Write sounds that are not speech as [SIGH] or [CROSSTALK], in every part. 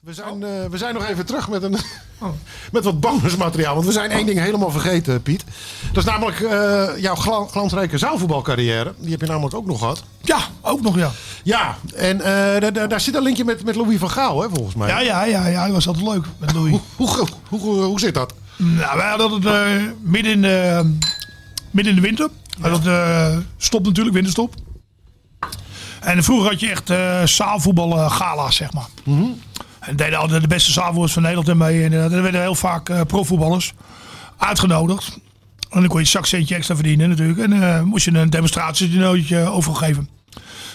We zijn, eh, we zijn nog even terug met, een, [LAUGHS] met wat bonusmateriaal. Want we zijn één ding helemaal vergeten, Piet. Dat is namelijk eh, jouw gla- glansrijke zaalvoetbalcarrière. Die heb je namelijk ook nog gehad. Ja, ook nog ja. Ja, en eh, daar- zit een linkje met, met Louis van Gaal, hè, volgens mij. Ja, ja, ja, ja. Dat was altijd leuk met Louis. Hoe, hoe, hoe, hoe zit dat? Nou, wij hadden het midden, in de, midden in de winter. We hadden het, eh, stop natuurlijk, winterstop. En vroeger had je echt eh zaalvoetbal eh, gala's, zeg maar. En deden altijd de beste zaalvoetballers van Nederland ermee. En eh, er werden heel vaak eh, profvoetballers uitgenodigd. En dan kon je een zakcentje extra verdienen natuurlijk. En eh, moest je een demonstratienootje overgeven.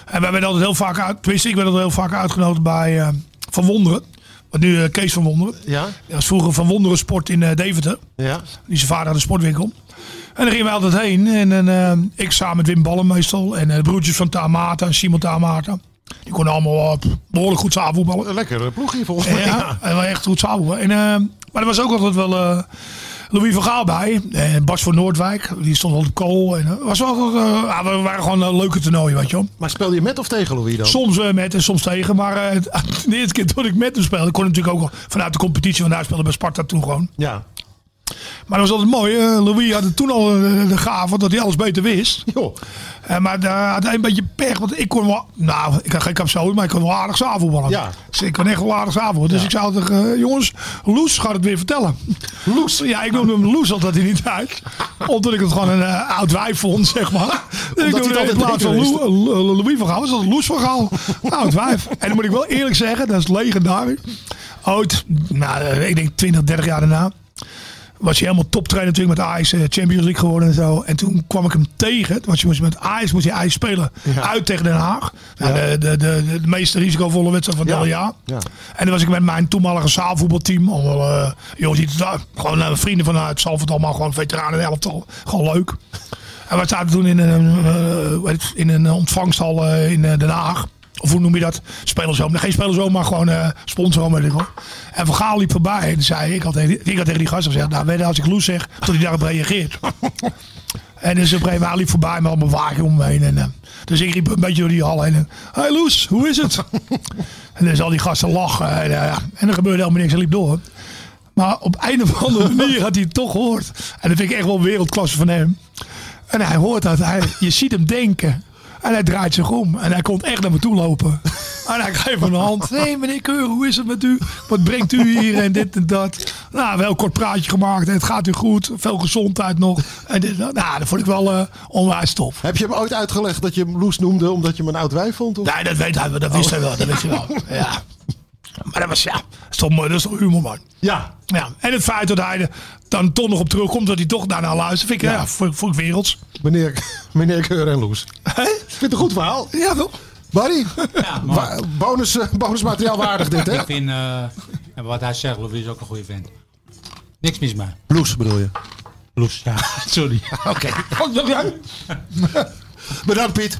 En wij werden altijd heel vaak uit, tenminste ik werd altijd heel vaak uitgenodigd bij Van Wonderen. Wat nu Kees van Wonderen. Ja? Dat was vroeger Van Wonderen Sport in Deventer. Ja? Die zijn vader had een sportwinkel. En daar gingen wij altijd heen. En, en ik samen met Wim Ballen meestal. En de broertjes van Tamata en Simon Tamata. Die konden allemaal eh, behoorlijk goed zaalvoetballen. Lekker ploegje volgens mij. Ja, en wel echt goed zaalvoetballen. En, eh, maar er was ook altijd wel eh, Louis van Gaal bij. En Bas van Noordwijk. Die stond altijd op kool. En, eh, was wel, eh, we waren gewoon een leuke toernooien, weet je wel. Maar speel je met of tegen Louis dan? Soms eh, met en soms tegen. Maar eh, [LAUGHS] de eerste keer dat ik met hem speelde, ik kon natuurlijk ook vanuit de competitie. Hij speelde bij Sparta toen gewoon. Ja. Maar dat was altijd mooi. eh, Louis had het toen al eh, de gave dat hij alles beter wist. Joh. Eh, maar daar had hij een beetje pech. Want ik kon wel... Nou, ik had geen capsule, maar ik kon wel aardig zaalvoetballen. Ja. Dus ik kon echt wel aardig zaalvoetballen. Dus ik zou tegen jongens, Loes gaat het weer vertellen. Loes? Ja, ik noemde hem Loes altijd hij niet uit. Omdat ik het gewoon een oud wijf vond, zeg maar. Dus ik hij het noemde hem in altijd plaats van Lou- Louis van Gaal, was dat Loes van Gaal. Oud wijf. En dan moet ik wel eerlijk zeggen, dat is legendarisch. Ooit, nou, ik denk 20, 30 jaar daarna was hij helemaal toptrainer natuurlijk met Ajax, eh, Champions League geworden en zo. En toen kwam ik hem tegen. Want je moest met Ajax moest je Ajax spelen uit tegen Den Haag. Nou, de, de, de, de meest risicovolle wedstrijd van het Ja. hele jaar. Ja. En dan was ik met mijn toenmalige zaalvoetbalteam. Allemaal, eh jongens, die, gewoon eh, vrienden vanuit Zalvoort, allemaal gewoon veteranen elftal. Gewoon leuk. En we zaten toen in een, het, in een ontvangsthal in Den Haag. Of hoe noem je dat? Spelerzoom. Nee, geen spelerzoom, maar gewoon weet ik wel. En Van Gaal liep voorbij. En zei ik, had tegen, die- ik had tegen die gast gezegd, nou weet je, als ik Loes zeg, dat hij daarop reageert. [LAUGHS] en dus op een gegeven liep voorbij met allemaal wagen om me heen. En, eh, dus ik riep een beetje door die hal heen. en, Hey Loes, hoe is het? [LAUGHS] en dus al die gasten lachen. En, ja. en er gebeurde helemaal niks. Hij liep door. Maar op een of andere [LAUGHS] manier had hij het toch gehoord. En dat vind ik echt wel wereldklasse van hem. En hij hoort dat. Hij, je ziet hem denken. En hij draait zich om. En hij komt echt naar me toe lopen. En hij geeft me een hand. Nee, meneer Keur, hoe is het met u? Wat brengt u hier en dit en dat? Nou, wel een kort praatje gemaakt. En het gaat u goed. Veel gezondheid nog. En dit, nou, dat vond ik wel eh, onwijs tof. Heb je hem ooit uitgelegd dat je hem Loes noemde omdat je hem een oud wijf vond? Of? Nee, dat weet hij wel. Dat wist hij wel. Dat wist hij wel. [LAUGHS] Ja. Maar dat was, ja, is toch, mooi, dat is toch humor, man. Ja. Ja, en het feit dat hij er dan toch nog op terugkomt, dat hij toch daarna luistert, vind ik, ja, vond, vond ik werelds. Meneer, [LAUGHS] meneer Keur en Loes. Hè? Ik vind het een goed verhaal. Ja, toch? Barry, Ja, maar bonus, eh, bonusmateriaal waardig dit, hè? ik vind, eh, en wat hij zegt, Louis is ook een goede vent. Niks mis mee. Loes bedoel je. Loes, ja, [LAUGHS] sorry. Oké. Jij? [LAUGHS] Bedankt Piet.